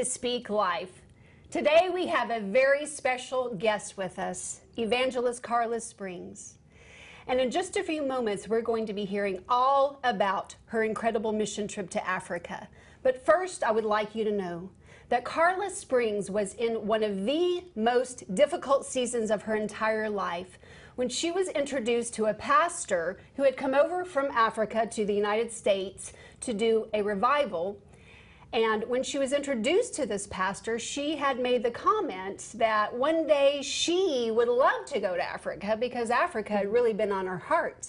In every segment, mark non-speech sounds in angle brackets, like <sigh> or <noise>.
to Speak Life. Today we have a very special guest with us, Evangelist Carla Springs. And in just a few moments, we're going to be hearing all about her incredible mission trip to Africa. But first, I would like you to know that Carla Springs was in one of the most difficult seasons of her entire life when she was introduced to a pastor who had come over from Africa to the United States to do a revival and when she was introduced to this pastor, she had made the comment that one day she would love to go to Africa because Africa had really been on her heart.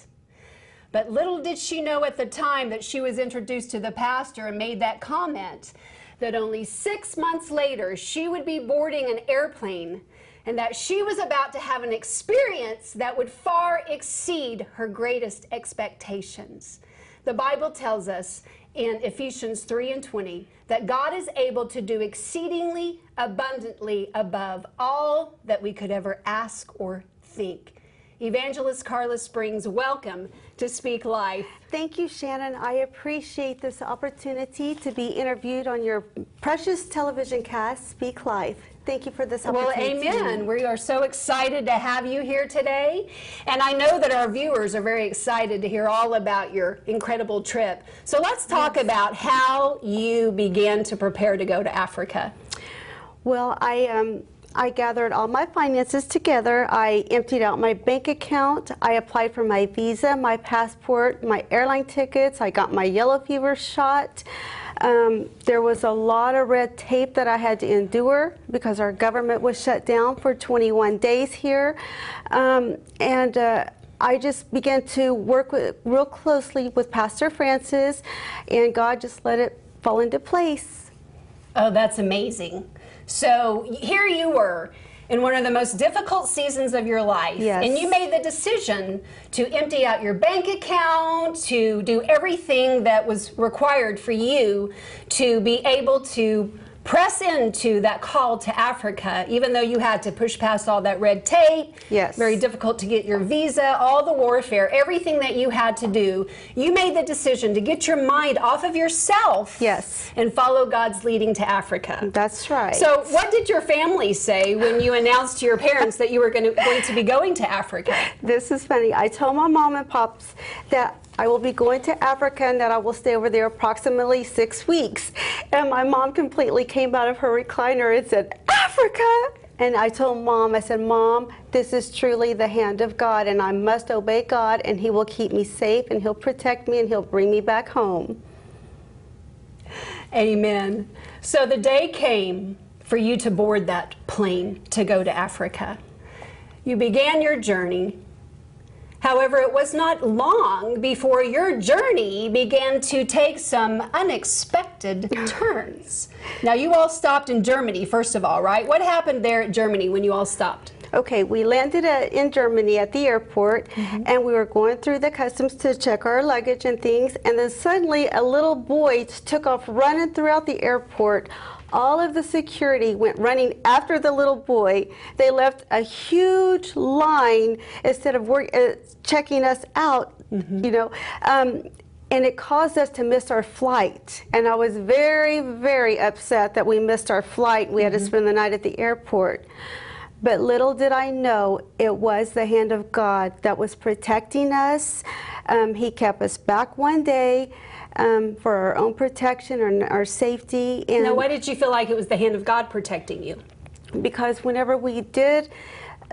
But little did she know at the time that she was introduced to the pastor and made that comment that only six months later she would be boarding an airplane and that she was about to have an experience that would far exceed her greatest expectations. The Bible tells us in Ephesians 3 and 20 that God is able to do exceedingly abundantly above all that we could ever ask or think. Evangelist Carla Springs, welcome to Speak Life. Thank you, Shannon. I appreciate this opportunity to be interviewed on your precious television cast, Speak Life. Thank you for this opportunity. Well, amen. We are so excited to have you here today. And I know that our viewers are very excited to hear all about your incredible trip. So let's talk about how you began to prepare to go to Africa. Well, I um, I gathered all my finances together. I emptied out my bank account. I applied for my visa, my passport, my airline tickets. I got my yellow fever shot. Um, there was a lot of red tape that I had to endure because our government was shut down for 21 days here. Um, and uh, I just began to work with, real closely with Pastor Francis, and God just let it fall into place. Oh, that's amazing. So here you were in one of the most difficult seasons of your life. Yes. And you made the decision to empty out your bank account, to do everything that was required for you to be able to press into that call to Africa, even though you had to push past all that red tape. Yes. Very difficult to get your visa, all the warfare, everything that you had to do. You made the decision to get your mind off of yourself. Yes. And follow God's leading to Africa. That's right. So, what did your family say when you announced to your parents that you were going to, going to be going to Africa? This is funny. I told my mom and pops that I will be going to Africa and that I will stay over there approximately six weeks. And my mom completely came out of her recliner and said, Africa! And I told mom, I said, Mom, this is truly the hand of God, and I must obey God, and He will keep me safe, and He'll protect me, and He'll bring me back home. Amen. So, the day came for you to board that plane to go to Africa. You began your journey. However, it was not long before your journey began to take some unexpected turns. Now, you all stopped in Germany, first of all, right? What happened there at Germany when you all stopped? Okay, we landed at, in Germany at the airport, mm-hmm. and we were going through the customs to check our luggage and things, and then suddenly a little boy took off running throughout the airport. All of the security went running after the little boy. They left a huge line instead of work, uh, checking us out, you know. Um, and it caused us to miss our flight. And I was very, very upset that we missed our flight. We had to spend the night at the airport. But little did I know it was the hand of God that was protecting us. Um, he kept us back one day um, for our own protection and our safety. And Now, why did you feel like it was the hand of God protecting you? because whenever we did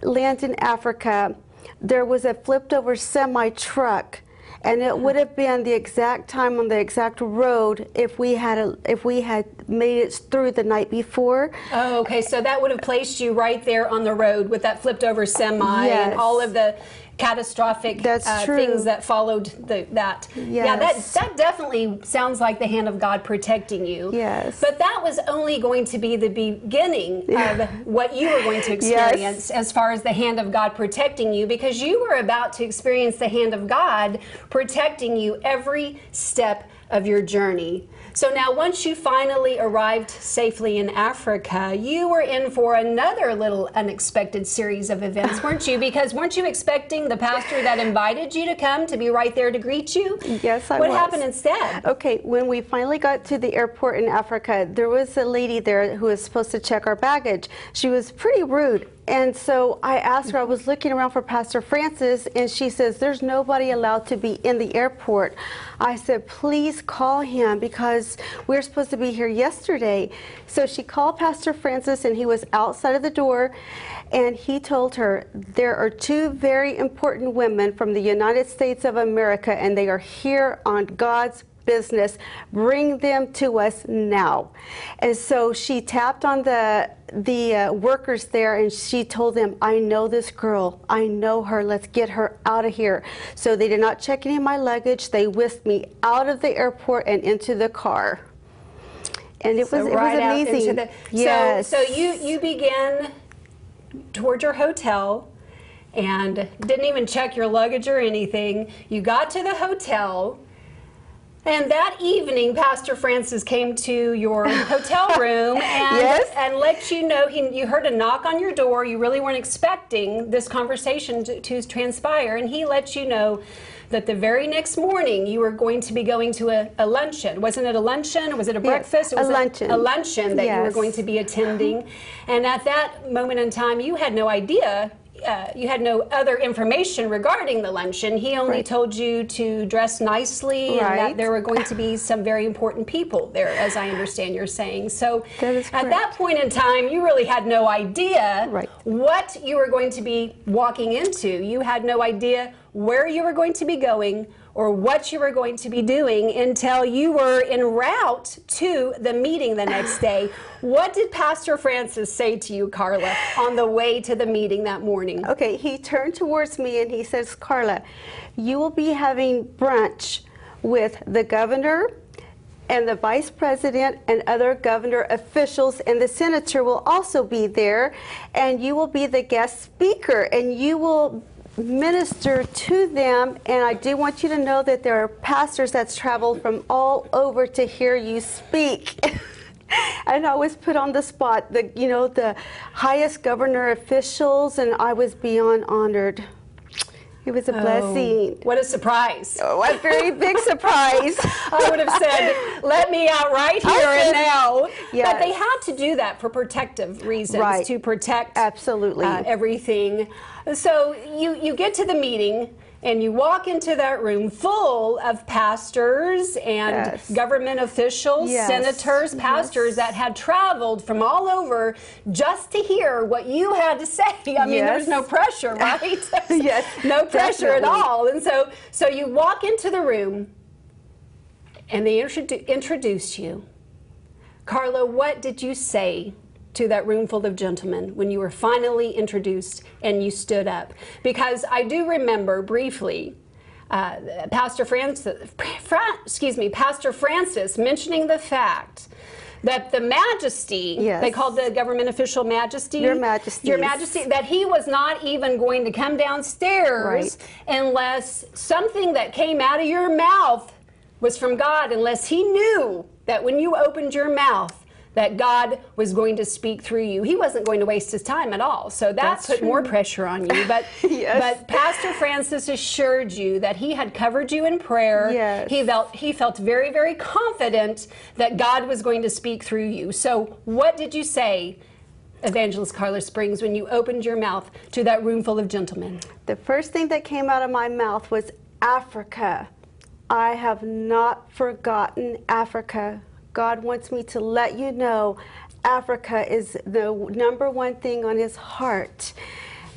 land in Africa, there was a flipped over semi truck. And it would have been the exact time on the exact road if we had a, if we had made it through the night before. Oh, okay. So that would have placed you right there on the road with that flipped over semi Yes. and all of the catastrophic uh, things that followed the, that. Yeah, that that definitely sounds like the hand of God protecting you. Yes. But that was only going to be the beginning of what you were going to <laughs> experience as far as the hand of God protecting you because you were about to experience the hand of God protecting you every step of your journey. So now, once you finally arrived safely in Africa, you were in for another little unexpected series of events, weren't you? Because weren't you expecting the pastor that invited you to come to be right there to greet you? Yes, I What was. What happened instead? Okay, when we finally got to the airport in Africa, there was a lady there who was supposed to check our baggage. She was pretty rude. And so I asked her, I was looking around for Pastor Francis, and she says, There's nobody allowed to be in the airport. I said, Please call him because we're supposed to be here yesterday. So she called Pastor Francis, and he was outside of the door. And he told her, There are two very important women from the United States of America, and they are here on God's business. Bring them to us now. And so she tapped on the the uh, workers there and she told them, I know this girl. I know her. Let's get her out of here. So they did not check any of my luggage. They whisked me out of the airport and into the car. And it So was it was amazing. the- yes. So, so you you began toward your hotel and didn't even check your luggage or anything. You got to the hotel. And that evening, Pastor Francis came to your <laughs> hotel room and, Yes. and let you know he, you heard a knock on your door. You really weren't expecting this conversation to, to transpire, and he let you know that the very next morning you were going to be going to a, a luncheon. Wasn't it a luncheon? Was it a breakfast? It a luncheon. A, luncheon that you were going to be attending. And at that moment in time, you had no idea. Uh, you had no other information regarding the luncheon. He only Right. told you to dress nicely and that there were going to be some very important people there, as I understand you're saying. So That at that point in time, you really had no idea Right. what you were going to be walking into. You had no idea where you were going to be going or what you were going to be doing until you were en route to the meeting the next <sighs> day. What did Pastor Francis say to you, Carla, on the way to the meeting that morning? Okay, he turned towards me and he says, Carla, you will be having brunch with the governor and the vice president and other governor officials, and the senator will also be there, and you will be the guest speaker, and you will minister to them and i do want you to know that there are pastors that's traveled from all over to hear you speak <laughs> and I was put on the spot, the you know the highest governor officials, and I was beyond honored. It was a blessing. What a surprise. Oh, a very big <laughs> surprise. I would have said, let me out right here I and said- now. But they had to do that for protective reasons, Right. to protect Absolutely. uh, everything. So you, you get to the meeting and you walk into that room full of pastors and Yes. government officials, Yes. senators, pastors that had traveled from all over just to hear what you had to say. <laughs> I mean, there's no pressure, <laughs> right? Yes, <laughs> no pressure at all. And so, so you walk into the room and they introdu- introduce you. Carla, what did you say to that room full of gentlemen when you were finally introduced and you stood up? Because I do remember briefly. Uh, Pastor Francis, Fra- excuse me, Pastor Francis mentioning the fact that the Majesty, Yes. they called the government official Majesty, Your Majesties. Your Majesty, that he was not even going to come downstairs Right. unless something that came out of your mouth was from God, unless he knew that when you opened your mouth, that God was going to speak through you. He wasn't going to waste his time at all. So that That's put more pressure on you. But <laughs> Yes. but Pastor Francis assured you that he had covered you in prayer. Yes. He felt he felt very, very confident that God was going to speak through you. So what did you say? Evangelist Carla Springs, when you opened your mouth to that room full of gentlemen. The first thing that came out of my mouth was Africa. I have not forgotten Africa. God wants me to let you know Africa is the number one thing on his heart.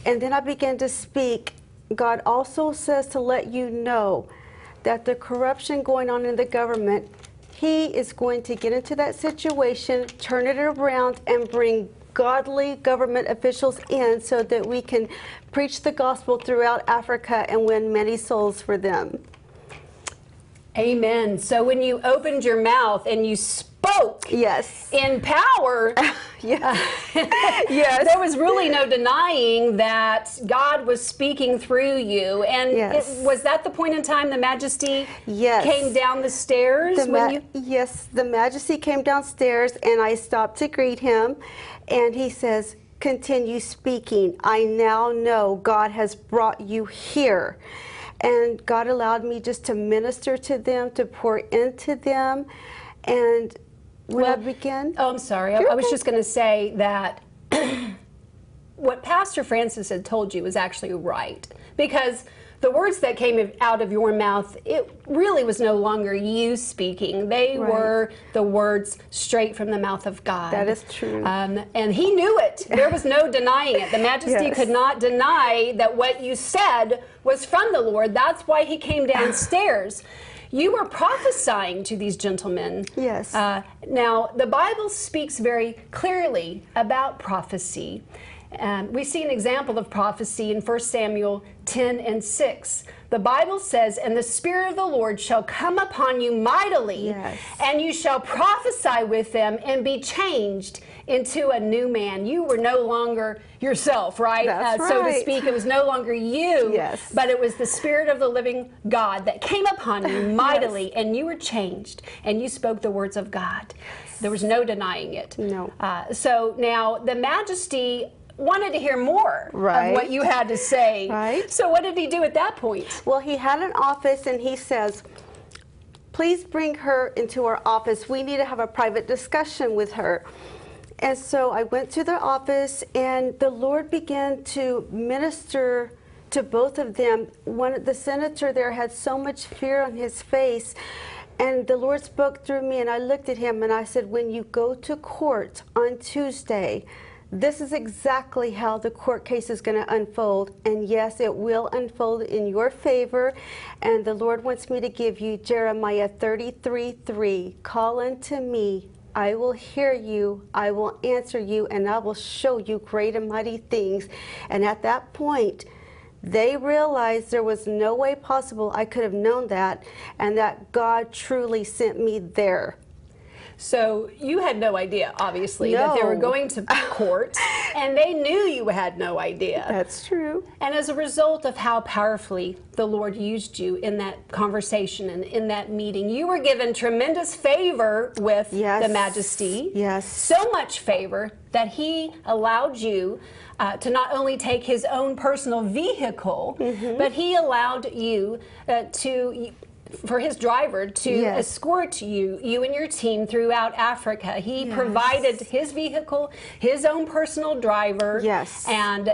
And then I began to speak. God also says to let you know that the corruption going on in the government, he is going to get into that situation, turn it around, and bring godly government officials in so that we can preach the gospel throughout Africa and win many souls for them. Amen. So when you opened your mouth and you spoke Yes. in power, <laughs> Yeah. <laughs> yes. there was really no denying that God was speaking through you. And Yes. it, was that the point in time the majesty Yes. came down the stairs The when you Yes, the Majesty came downstairs and I stopped to greet him, and he says, Continue speaking. I now know God has brought you here. And God allowed me just to minister to them, to pour into them. And when I began, Oh, I'm sorry. I, I was just going to say that <clears throat> what Pastor Francis had told you was actually right because the words that came out of your mouth, it really was no longer you speaking. They Right. were the words straight from the mouth of God. That is true. Um, and he knew it. There was no denying it. The majesty Yes. could not deny that what you said was from the Lord. That's why he came downstairs. You were prophesying to these gentlemen. Yes. Uh, now, the Bible speaks very clearly about prophecy. Um, we see an example of prophecy in 1 Samuel 10 and 6. The Bible says, And the Spirit of the Lord shall come upon you mightily, Yes. and you shall prophesy with them and be changed into a new man. You were no longer yourself, right? Uh, so to speak, it was no longer you, <laughs> Yes. but it was the Spirit of the living God that came upon you <laughs> mightily, and you were changed, and you spoke the words of God. There was no denying it. No. Uh, so now the Majesty wanted to hear more Right. of what you had to say. Right. So what did he do at that point? Well, he had an office and he says, Please bring her into our office. We need to have a private discussion with her. And so I went to their office and the Lord began to minister to both of them. One the senator there had so much fear on his face. And the Lord spoke through me, and I looked at him and I said, When you go to court on Tuesday, this is exactly how the court case is going to unfold. And yes, it will unfold in your favor. And the Lord wants me to give you Jeremiah 33 3. Call unto me. I will hear you, I will answer you, and I will show you great and mighty things. And at that point, they realized there was no way possible I could have known that, and that God truly sent me there. So you had no idea, obviously, that they were going to court, <laughs> and they knew you had no idea. That's true. And as a result of how powerfully the Lord used you in that conversation and in that meeting, you were given tremendous favor with Yes. the Majesty. Yes. So much favor that He allowed you uh, to not only take His own personal vehicle, Mm-hmm. but He allowed you uh, to. For his driver to Yes. escort you, you and your team throughout Africa. He Yes. provided his vehicle, his own personal driver, Yes. and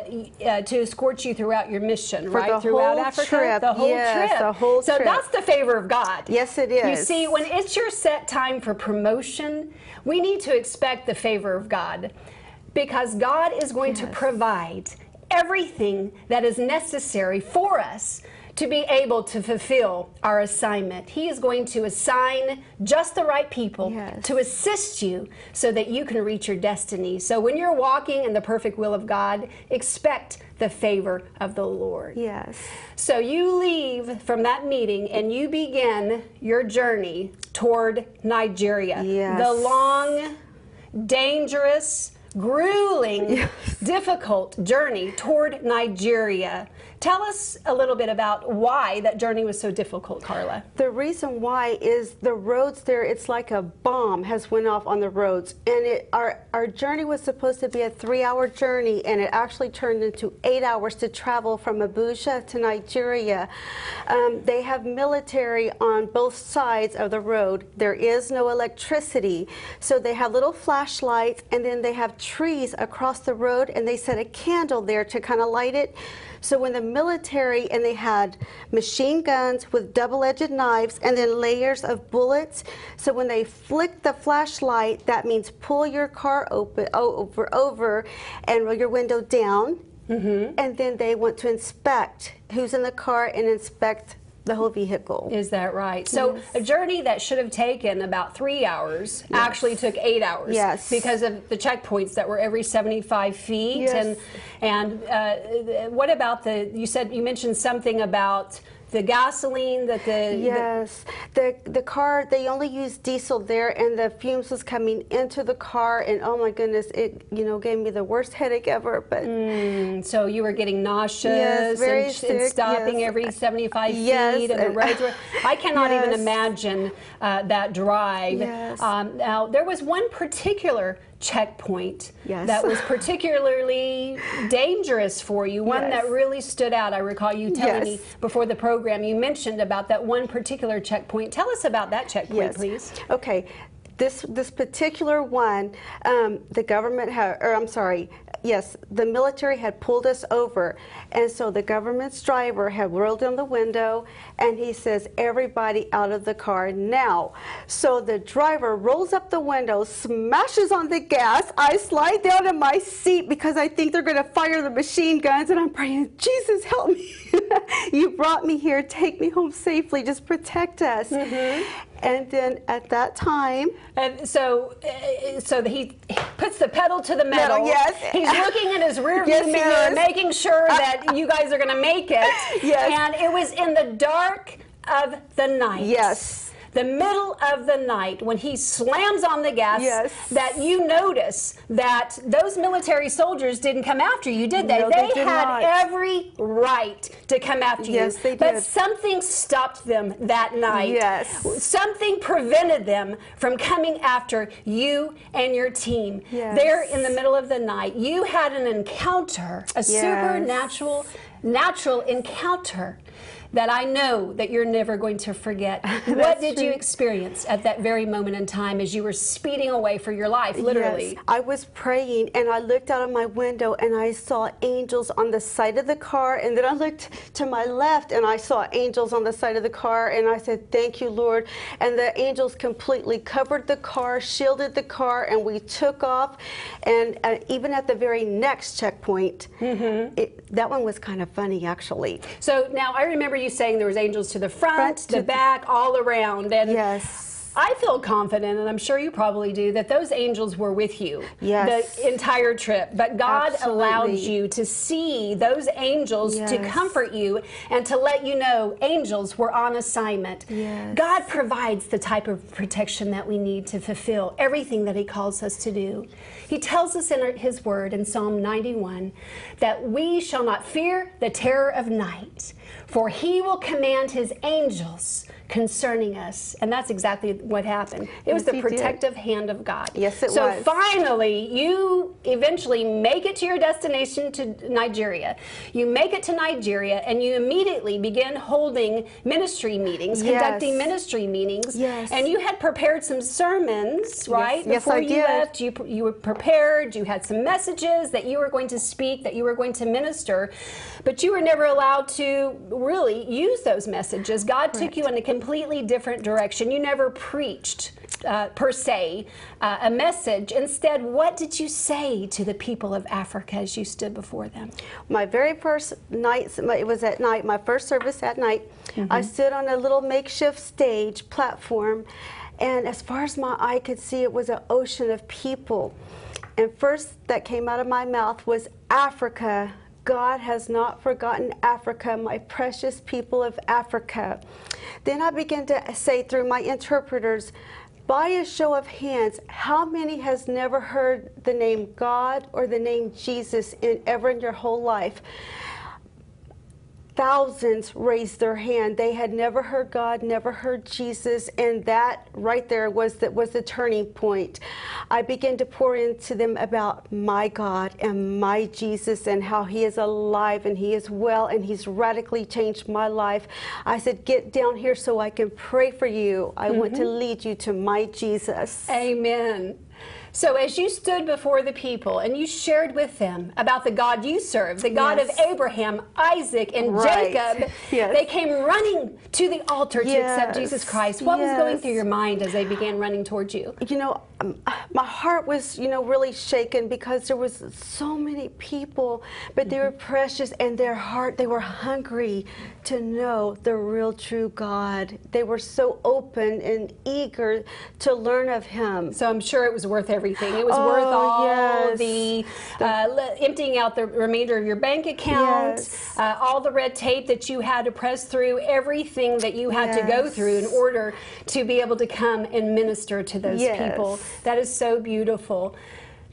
uh, to escort you throughout your mission, For right? throughout Africa, trip. the whole Yes, trip. the whole so trip. that's the favor of God. Yes, it is. You see, when it's your set time for promotion, we need to expect the favor of God because God is going to provide everything that is necessary for us to be able to fulfill our assignment. He is going to assign just the right people Yes. to assist you so that you can reach your destiny. So when you're walking in the perfect will of God, expect the favor of the Lord. Yes. So you leave from that meeting and you begin your journey toward Nigeria. Yes. The long, dangerous, grueling, difficult journey toward Nigeria. Tell us a little bit about why that journey was so difficult, Carla. The reason why is the roads there, it's like a bomb has went off on the roads. And it, our, our journey was supposed to be a three hour journey and it actually turned into eight hours to travel from Abuja to Nigeria. Um, they have military on both sides of the road. There is no electricity. So they have little flashlights and then they have trees across the road and they set a candle there to kind of light it. So when the military and they had machine guns with double-edged knives and then layers of bullets. So when they flick the flashlight, that means pull your car open over over and roll your window down. Mm-hmm. And then they want to inspect who's in the car and inspect the whole vehicle. Is that right? So a journey that should have taken about three hours actually took eight hours. Yes. Because of the checkpoints that were every 75 feet. Yes. And and uh, what about the? You said you mentioned something about the gasoline that the, Yes, the the car they only used diesel there, and the fumes was coming into the car, and oh my goodness, it you know gave me the worst headache ever. But Mm, so you were getting nauseous Yes, very and, sh- and stopping yes. every 75 Yes, feet and the roads were I cannot even <laughs> imagine uh, that drive. Yes. Um, now there was one particular checkpoint Yes. that was <laughs> particularly dangerous for you, one that really stood out. I recall you telling me before the program you mentioned about that one particular checkpoint. Tell us about that checkpoint, yes, please. Okay, this this particular one, um, the government had, or I'm sorry, yes, the military had pulled us over, and so the government's driver had rolled down the window, and he says, "Everybody out of the car now." So the driver rolls up the window, smashes on the gas. I slide down in my seat because I think they're going to fire the machine guns, and I'm praying, "Jesus, help me! <laughs> you brought me here. Take me home safely. Just protect us." And then at that time, And so, uh, so he puts the pedal to the metal. Metal, yes. He's looking in his rearview Yes, mirror, making sure that you guys are going to make it. <laughs> Yes. And it was in the dark of the night. Yes. The middle of the night when he slams on the gas. Yes. That you notice that those military soldiers didn't come after you, did they? No, they did had not. every right to come after you. Yes, they did. But something stopped them that night. Yes. Something prevented them from coming after you and your team. Yes. There in the middle of the night, you had an encounter, a Yes. supernatural, natural encounter that I know that you're never going to forget. <laughs> what did you experience at that very moment in time as you were speeding away for your life, literally? Yes, I was praying and I looked out of my window and I saw angels on the side of the car. And then I looked to my left and I saw angels on the side of the car. And I said, Thank you, Lord. And the angels completely covered the car, shielded the car, and we took off. And uh, even at the very next checkpoint, Mm-hmm. it, that one was kind of funny, actually. So now I remember you saying there was angels to the front, Front, the back, all around. And Yes. I feel confident, and I'm sure you probably do, that those angels were with you Yes. the entire trip. But God allowed you to see those angels to comfort you and to let you know angels were on assignment. Yes. God provides the type of protection that we need to fulfill everything that He calls us to do. He tells us in His Word in Psalm 91 that we shall not fear the terror of night, for He will command His angels concerning us. And that's exactly what happened. It was Yes, the He did. protective hand of God. Yes, it so was. So finally, you eventually make it to your destination to Nigeria. You make it to Nigeria and you immediately begin holding ministry meetings, Yes. conducting ministry meetings. Yes. And you had prepared some sermons, right? yes, Before I you did. left, you, you were prepared, you had some messages that you were going to speak, that you were going to minister, but you were never allowed to really use those messages. God took you in a completely different direction. You never preached. Uh, per se, uh, a message. Instead, what did you say to the people of Africa as you stood before them? My very first night, it was at night, my first service at night. I stood on a little makeshift stage platform, and as far as my eye could see, it was an ocean of people. And first that came out of my mouth was Africa. God has not forgotten Africa, my precious people of Africa. Then I began to say through my interpreters, by a show of hands, how many has never heard the name God or the name Jesus in ever in your whole life? Thousands raised their hand. They had never heard God, never heard Jesus, and that right there was the, was the turning point. I began to pour into them about my God and my Jesus and how He is alive and He is well and He's radically changed my life. I said, Get down here so I can pray for you. I want to mm-hmm. lead you to my Jesus. Amen. So, as you stood before the people and you shared with them about the God you serve, the God Yes. of Abraham, Isaac, and Right. Jacob, <laughs> Yes. they came running to the altar to accept Jesus Christ. What was going through your mind as they began running towards you? you know, um, my heart was, you know, really shaken because there was so many people, but they were precious and their heart, they were hungry to know the real true God. They were so open and eager to learn of Him. So, I'm sure it was worth everything. It was Oh, worth all yes. the uh, emptying out the remainder of your bank account, Yes. uh, all the red tape that you had to press through, everything that you had to go through in order to be able to come and minister to those Yes. people. That is so beautiful.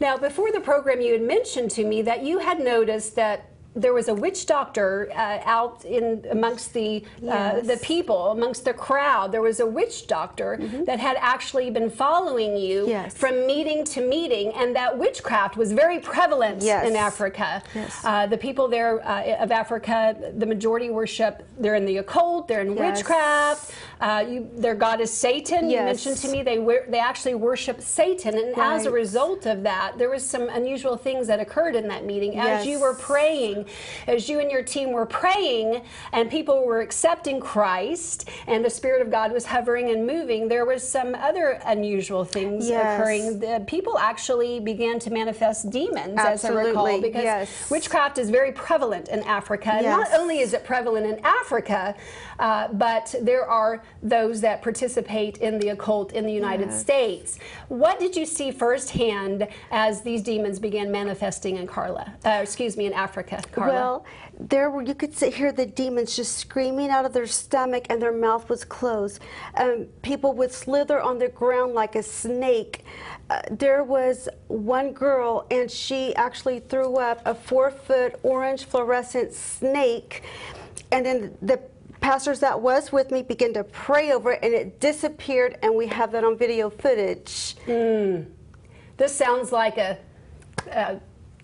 Now, before the program, you had mentioned to me that you had noticed that there was a witch doctor uh, out in amongst the uh, the people, amongst the crowd. There was a witch doctor that had actually been following you. Yes. from meeting to meeting, and that witchcraft was very prevalent Yes. in Africa. Yes. Uh, the people there uh, of Africa, the majority worship. They're in the occult. They're in Yes. witchcraft. Uh, you, their god is Satan. You mentioned to me they they actually worship Satan, and as a result of that, there was some unusual things that occurred in that meeting. As you were praying, as you and your team were praying, and people were accepting Christ, and the Spirit of God was hovering and moving, there was some other unusual things Yes. occurring. The people actually began to manifest demons, as I recall, Absolutely, because yes. witchcraft is very prevalent in Africa. And Not only is it prevalent in Africa, uh, but there are those that participate in the occult in the United Yes. States. What did you see firsthand as these demons began manifesting in Carla? Uh, excuse me, in Africa, Carla. Well, there were you could sit, hear the demons just screaming out of their stomach, and their mouth was closed. Um, people would slither on the ground like a snake. Uh, there was one girl, and she actually threw up a four-foot orange fluorescent snake, and then the pastors that was with me began to pray over it, and it disappeared, and we have that on video footage. this sounds like a, a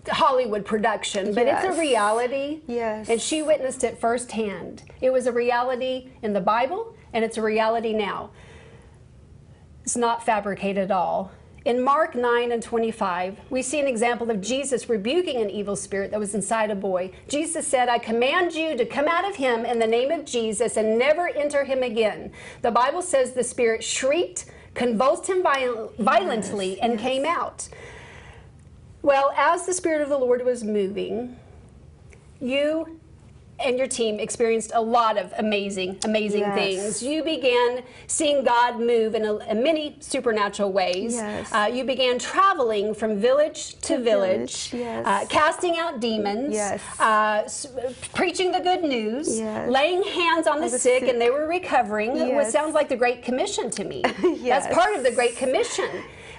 Hollywood production, but it's a reality. Yes. And she witnessed it firsthand. It was a reality in the Bible, and it's a reality now. It's not fabricated at all. In Mark 9 and 25, we see an example of Jesus rebuking an evil spirit that was inside a boy. Jesus said, I command you to come out of him in the name of Jesus and never enter him again. The Bible says the spirit shrieked, convulsed him viol- violently, and came out. Well, as the Spirit of the Lord was moving, you and your team experienced a lot of amazing, amazing Yes. things. You began seeing God move in, a, in many supernatural ways. Yes. Uh, you began traveling from village to, To village, village, yes. uh, casting out demons, Yes. uh, preaching the good news, Yes. laying hands on the, the sick, sick. and they were recovering. It was- sounds like the Great Commission to me. Yes. <laughs> That's part of the Great Commission.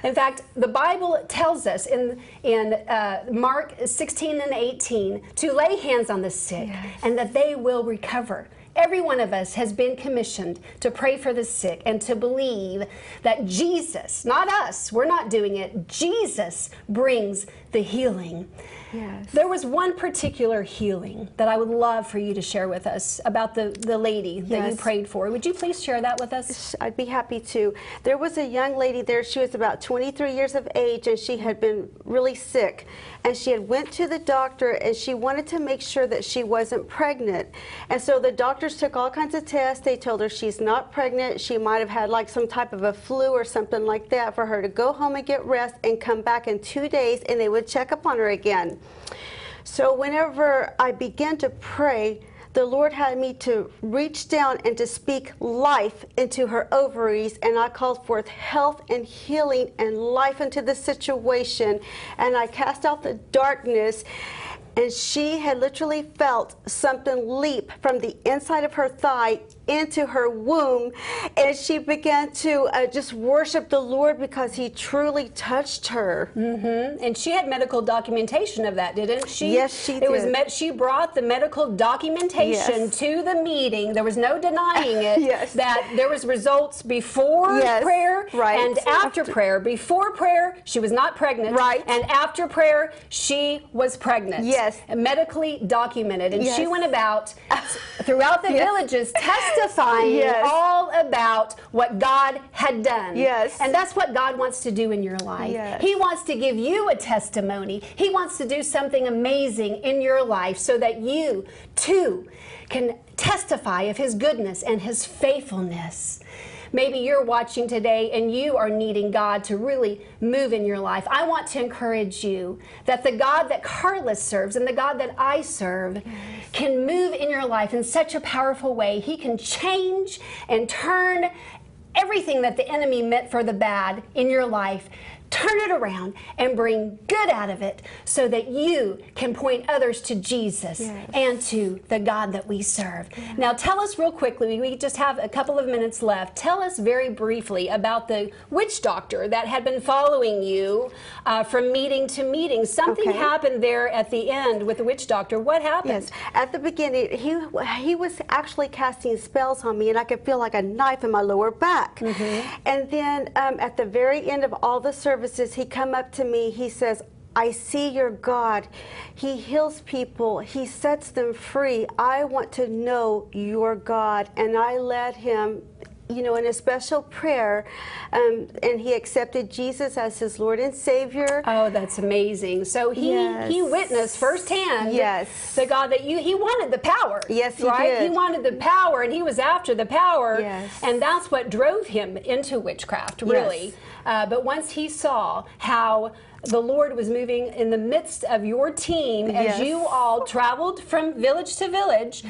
In fact, the Bible tells us in, in uh, Mark 16 and 18 to lay hands on the sick and that they will recover. Every one of us has been commissioned to pray for the sick and to believe that Jesus, not us, we're not doing it, Jesus brings the healing. Yes. There was one particular healing that I would love for you to share with us about the, the lady that you prayed for. Would you please share that with us? I'd be happy to. There was a young lady there. She was about 23 years of age, and she had been really sick. And she had went to the doctor, and she wanted to make sure that she wasn't pregnant. And so the doctors took all kinds of tests. They told her she's not pregnant. She might have had like some type of a flu or something like that for her to go home and get rest and come back in two days, and they would check up on her again. So whenever I began to pray, the Lord had me to reach down and to speak life into her ovaries, and I called forth health and healing and life into the situation, and I cast out the darkness. And she had literally felt something leap from the inside of her thigh into her womb, and she began to uh, just worship the Lord because He truly touched her. hmm And she had medical documentation of that, didn't she? Yes, she It was did. met, she brought the medical documentation Yes. to the meeting. There was no denying <laughs> it. Yes. That there was results before Yes, prayer right. and after prayer. Before prayer, she was not pregnant. Right. And after prayer, she was pregnant. Yes. And medically documented. And she went about throughout the <laughs> Yes. villages testifying <laughs> Yes. all about what God had done. Yes. And that's what God wants to do in your life. Yes. He wants to give you a testimony. He wants to do something amazing in your life so that you too can testify of His goodness and His faithfulness. Maybe you're watching today and you are needing God to really move in your life. I want to encourage you that the God that Carlos serves and the God that I serve can move in your life in such a powerful way. He can change and turn everything that the enemy meant for the bad in your life turn it around and bring good out of it so that you can point others to Jesus Yes. and to the God that we serve. Now, tell us real quickly, we just have a couple of minutes left. Tell us very briefly about the witch doctor that had been following you uh, from meeting to meeting. Something Okay. happened there at the end with the witch doctor. What happened? Yes, at the beginning, he he was actually casting spells on me, and I could feel like a knife in my lower back. Mm-hmm. And then um, at the very end of all the services, he come up to me. He says. I see your God. He heals people. He sets them free. I want to know your God. And I led him, you know, in a special prayer. Um, and he accepted Jesus as his Lord and Savior. Oh, that's amazing. So he he witnessed firsthand Yes. the God that you he wanted the power. Yes, he right? He wanted the power and he was after the power. Yes. And that's what drove him into witchcraft, really. Yes. Uh, but once he saw how the Lord was moving in the midst of your team as Yes. you all traveled from village to village,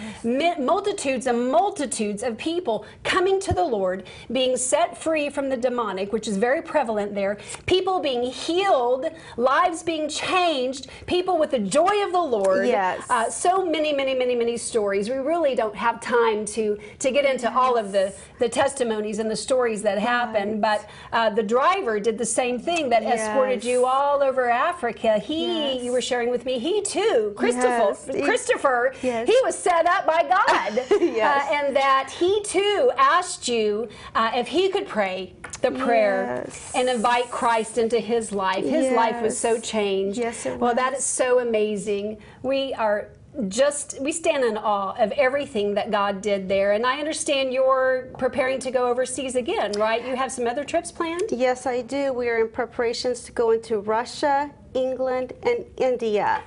multitudes and multitudes of people coming to the Lord, being set free from the demonic, which is very prevalent there, people being healed, lives being changed, people with the joy of the Lord. Yes. Uh, so many, many, many, many stories. We really don't have time to to get into all of the the testimonies and the stories that happened. But uh, the driver did the same thing that escorted you all over Africa. He, Yes. you were sharing with me, he too, Christopher, Yes. He- Christopher, Yes. he was set up by God, <laughs> Yes. Uh, and that he too asked you uh, if he could pray the prayer Yes. and invite Christ into his life. His life was so changed. Yes, it was. well, that is so amazing. We are just we stand in awe of everything that God did there. And I understand you're preparing to go overseas again, right? You have some other trips planned? Yes, I do. We are in preparations to go into Russia, England, and India.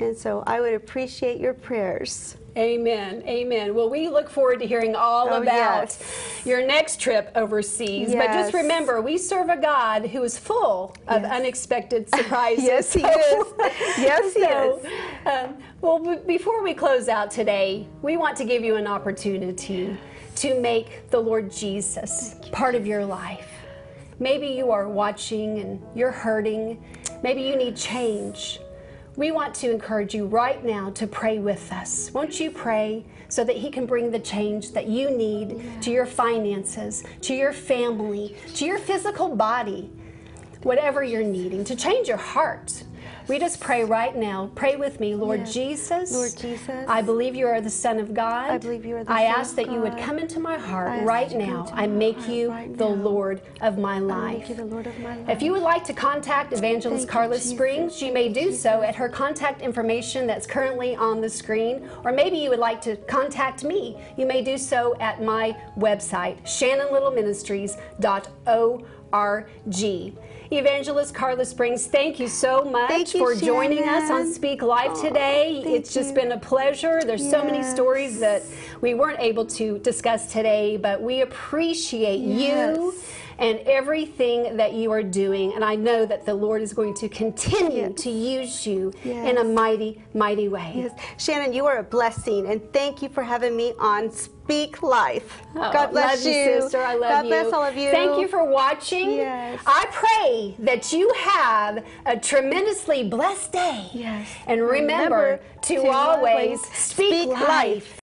And so I would appreciate your prayers. Amen. Amen. Well, we look forward to hearing all Oh, about yes. your next trip overseas. But just remember, we serve a God who is full of unexpected <laughs> surprises. Yes, he is. <laughs> Yes, he so, is. Um, well, before we close out today, we want to give you an opportunity to make the Lord Jesus part of your life. Maybe you are watching and you're hurting. Maybe you need change. We want to encourage you right now to pray with us. Won't you pray so that He can bring the change that you need to your finances, to your family, to your physical body, whatever you're needing, to change your heart? We just pray right now. Pray with me, Lord Yes. Jesus. Lord Jesus. I believe you are the Son of God. I believe you are the I Son ask of that you would come into my heart right you now. I make you the. Lord of my life. make you the Lord of my life. If you would like to contact Evangelist Thank Carla Jesus. Springs, you may do so at her contact information that's currently on the screen. Or maybe you would like to contact me. You may do so at my website, shannonlittleministries.org. Evangelist Carla Springs, thank you so much you, for joining us on Speak Life today. It's just you. been a pleasure. There's so many stories that we weren't able to discuss today, but we appreciate you Yes. And everything that you are doing. And I know that the Lord is going to continue Yes. to use you Yes. in a mighty, mighty way. Yes. Shannon, you are a blessing, and thank you for having me on Speak Life. Oh, God bless love you, sister. I love God you. bless all of you. Thank you for watching. Yes. I pray that you have a tremendously blessed day. Yes. And remember, Remember to, to always always speak, speak life. life.